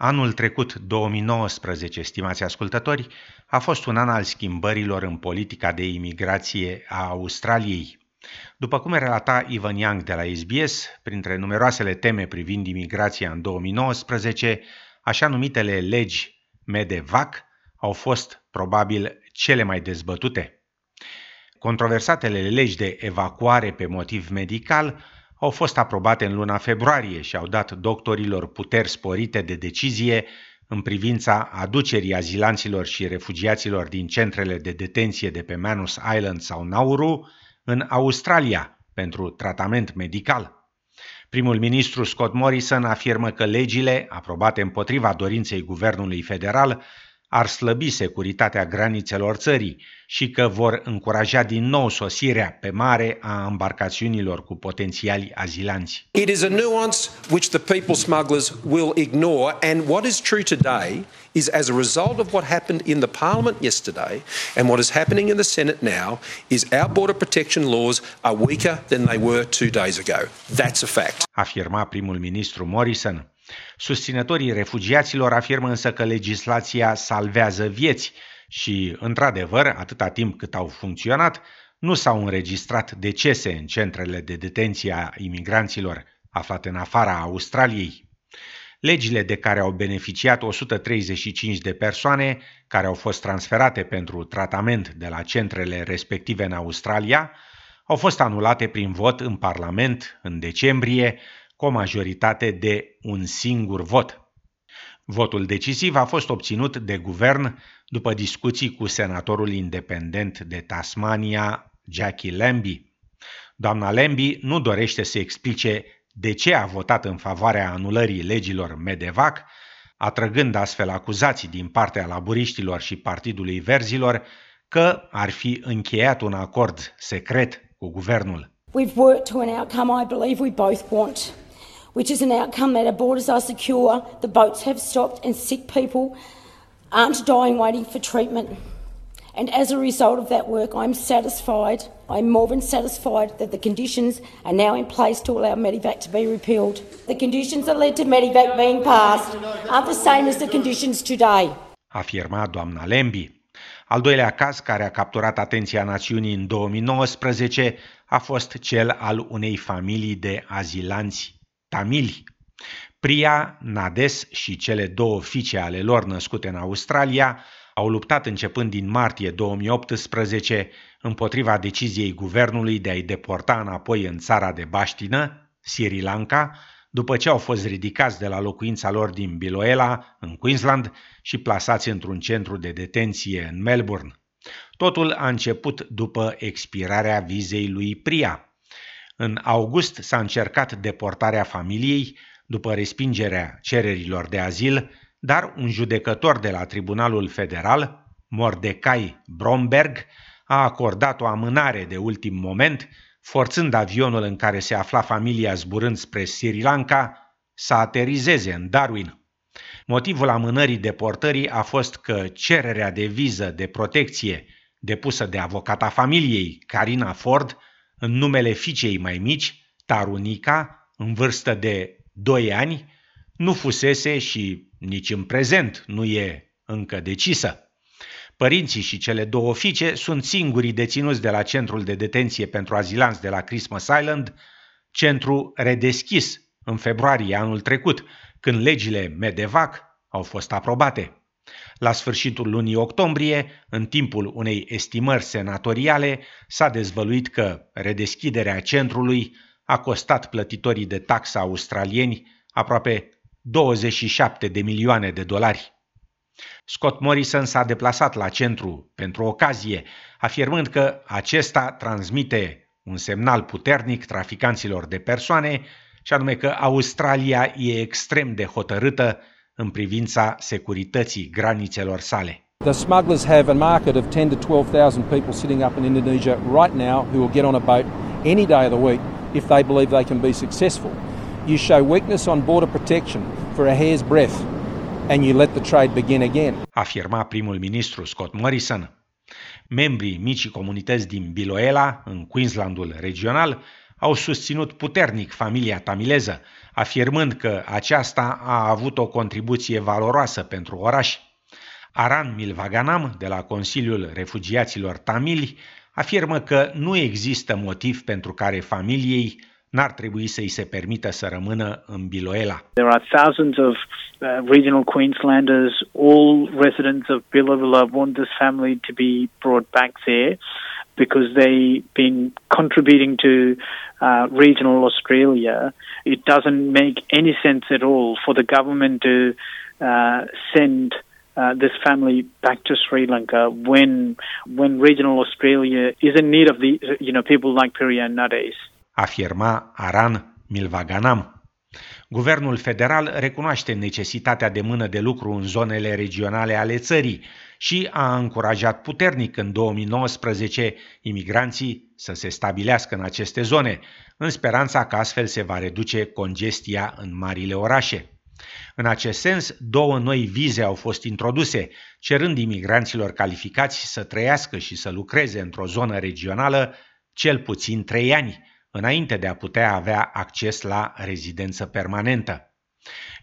Anul trecut, 2019, stimați ascultători, a fost un an al schimbărilor în politica de imigrație a Australiei. După cum relata Ivan Young de la SBS, printre numeroasele teme privind imigrația în 2019, așa numitele legi MEDEVAC au fost probabil cele mai dezbătute. Controversatele legi de evacuare pe motiv medical au fost aprobate în luna februarie și au dat doctorilor puteri sporite de decizie în privința aducerii azilanților și refugiaților din centrele de detenție de pe Manus Island sau Nauru în Australia pentru tratament medical. Primul ministru Scott Morrison afirmă că legile, aprobate împotriva dorinței guvernului federal, ar slăbi securitatea granițelor țării și că vor încuraja din nou sosirea pe mare a embarcațiunilor cu potențiali azilanți. It is a nuance which the people smugglers will ignore and what is true today is as a result of what happened in the parliament yesterday and what is happening in the senate now is our border protection laws are weaker than they were 2 days ago. That's a fact. Afirma primul ministru Morrison. Susținătorii refugiaților afirmă însă că legislația salvează vieți și, într-adevăr, atâta timp cât au funcționat, nu s-au înregistrat decese în centrele de detenție a imigranților aflate în afara Australiei. Legile de care au beneficiat 135 de persoane care au fost transferate pentru tratament de la centrele respective în Australia au fost anulate prin vot în Parlament în decembrie cu o majoritate de un singur vot. Votul decisiv a fost obținut de guvern după discuții cu senatorul independent de Tasmania, Jackie Lambie. Doamna Lambie nu dorește să explice de ce a votat în favoarea anulării legilor Medevac, atrăgând astfel acuzații din partea laburiștilor și Partidului Verzilor că ar fi încheiat un acord secret cu guvernul. We've worked to an outcome I believe we both want. Which is an outcome that our borders are secure, the boats have stopped, and sick people aren't dying waiting for treatment. And as a result of that work, I'm satisfied, I'm more than satisfied that the conditions are now in place to allow Medivac to be repealed. The conditions that led to Medivac being passed aren't the same as the conditions today. Afirma doamna Lembi. Al doilea caz care a capturat atenția națiunii în 2019 a fost cel al unei familii de azilanți tamili. Priya, Nades și cele două fiice ale lor născute în Australia au luptat începând din martie 2018 împotriva deciziei guvernului de a-i deporta înapoi în țara de baștină, Sri Lanka, după ce au fost ridicați de la locuința lor din Biloela, în Queensland, și plasați într-un centru de detenție în Melbourne. Totul a început după expirarea vizei lui Priya, în august s-a încercat deportarea familiei după respingerea cererilor de azil, dar un judecător de la Tribunalul Federal, Mordecai Bromberg, a acordat o amânare de ultim moment, forțând avionul în care se afla familia zburând spre Sri Lanka să aterizeze în Darwin. Motivul amânării deportării a fost că cererea de viză de protecție depusă de avocata familiei, Carina Ford, în numele fiicei mai mici, Tarunica, în vârstă de 2 ani, nu fusese și nici în prezent nu e încă decisă. Părinții și cele două fiice sunt singurii deținuți de la centrul de detenție pentru azilanți de la Christmas Island, centru redeschis în februarie anul trecut, când legile Medevac au fost aprobate. La sfârșitul lunii octombrie, în timpul unei estimări senatoriale, s-a dezvăluit că redeschiderea centrului a costat plătitorii de taxă australieni aproape 27 de milioane de dolari. Scott Morrison s-a deplasat la centru pentru ocazie, afirmând că acesta transmite un semnal puternic traficanților de persoane, și anume că Australia e extrem de hotărâtă în privința securității granițelor sale. The smugglers have a market of 10 to 12,000 people sitting up in Indonesia right now who will get on a boat any day of the week if they believe they can be successful. You show weakness on border protection for a hair's breadth and you let the trade begin again. Afirma primul ministru Scott Morrison. Membrii micii comunități din Biloela, în Queenslandul regional, au susținut puternic familia tamileză, afirmând că aceasta a avut o contribuție valoroasă pentru oraș. Aran Milvaganam, de la Consiliul Refugiaților Tamili, afirmă că nu există motiv pentru care familiei n-ar trebui să-i se permită să rămână în Biloela. There are thousands of uh, regional Queenslanders, all residents of Biloela want this family to be brought back there because they've been contributing to uh, regional Australia. It doesn't make any sense at all for the government to uh, send uh, this family back to Sri Lanka when when regional Australia is in need of the you know people like Pirian Nades. Afirma Aran Milvaganam. Guvernul federal recunoaște necesitatea de mână de lucru în zonele regionale ale țării și a încurajat puternic în 2019 imigranții să se stabilească în aceste zone, în speranța că astfel se va reduce congestia în marile orașe. În acest sens, două noi vize au fost introduse, cerând imigranților calificați să trăiască și să lucreze într-o zonă regională cel puțin trei ani, înainte de a putea avea acces la rezidență permanentă.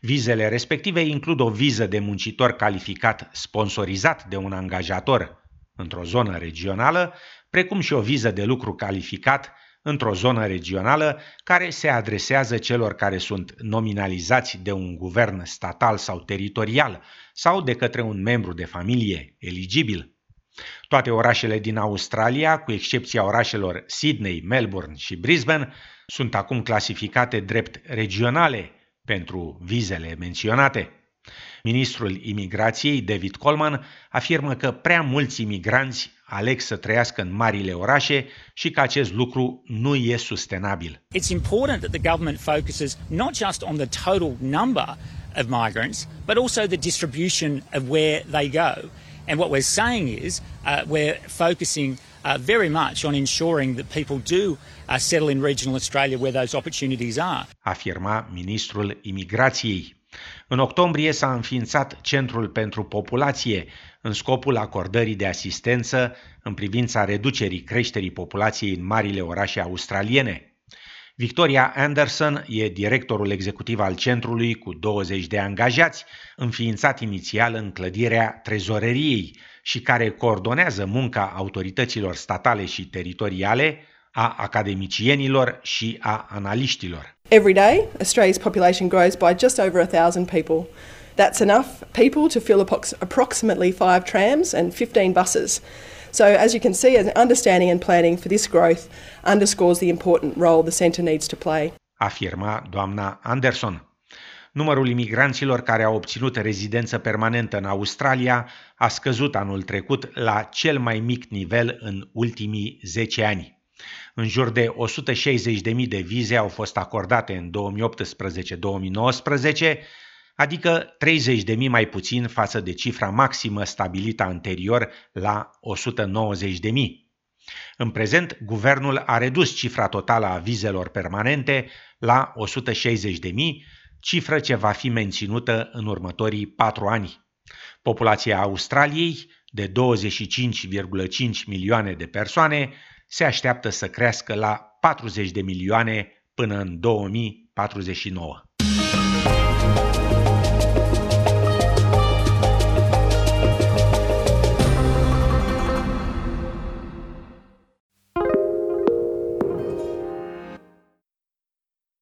Vizele respective includ o viză de muncitor calificat sponsorizat de un angajator într-o zonă regională, precum și o viză de lucru calificat într-o zonă regională care se adresează celor care sunt nominalizați de un guvern statal sau teritorial sau de către un membru de familie eligibil. Toate orașele din Australia, cu excepția orașelor Sydney, Melbourne și Brisbane, sunt acum clasificate drept regionale pentru vizele menționate. Ministrul imigrației, David Coleman, afirmă că prea mulți imigranți aleg să trăiască în marile orașe și că acest lucru nu e sustenabil. It's important that the government focuses not just on the total number of migrants, but also the distribution of where they go. And what we're saying is uh, we're focusing uh, very much on ensuring that people do uh, settle in regional Australia where those opportunities are. Afirma ministrul imigrației. În octombrie s-a înființat Centrul pentru Populație în scopul acordării de asistență în privința reducerii creșterii populației în marile orașe australiene. Victoria Anderson e directorul executiv al centrului cu 20 de angajați, înființat inițial în clădirea trezoreriei și care coordonează munca autorităților statale și teritoriale, a academicienilor și a analiștilor. Every day, Australia's population grows by just over a thousand people. That's enough people to fill approximately five trams and 15 buses. So, as you can see, an understanding and planning for this growth underscores the important role the centre needs to play. Afirma doamna Anderson. Numărul imigranților care au obținut rezidență permanentă în Australia a scăzut anul trecut la cel mai mic nivel în ultimii 10 ani. În jur de 160.000 de vize au fost acordate în 2018-2019, adică 30 de mii mai puțin față de cifra maximă stabilită anterior la 190 de mii. În prezent, guvernul a redus cifra totală a vizelor permanente la 160 de mii, cifră ce va fi menținută în următorii patru ani. Populația Australiei, de 25,5 milioane de persoane, se așteaptă să crească la 40 de milioane până în 2049.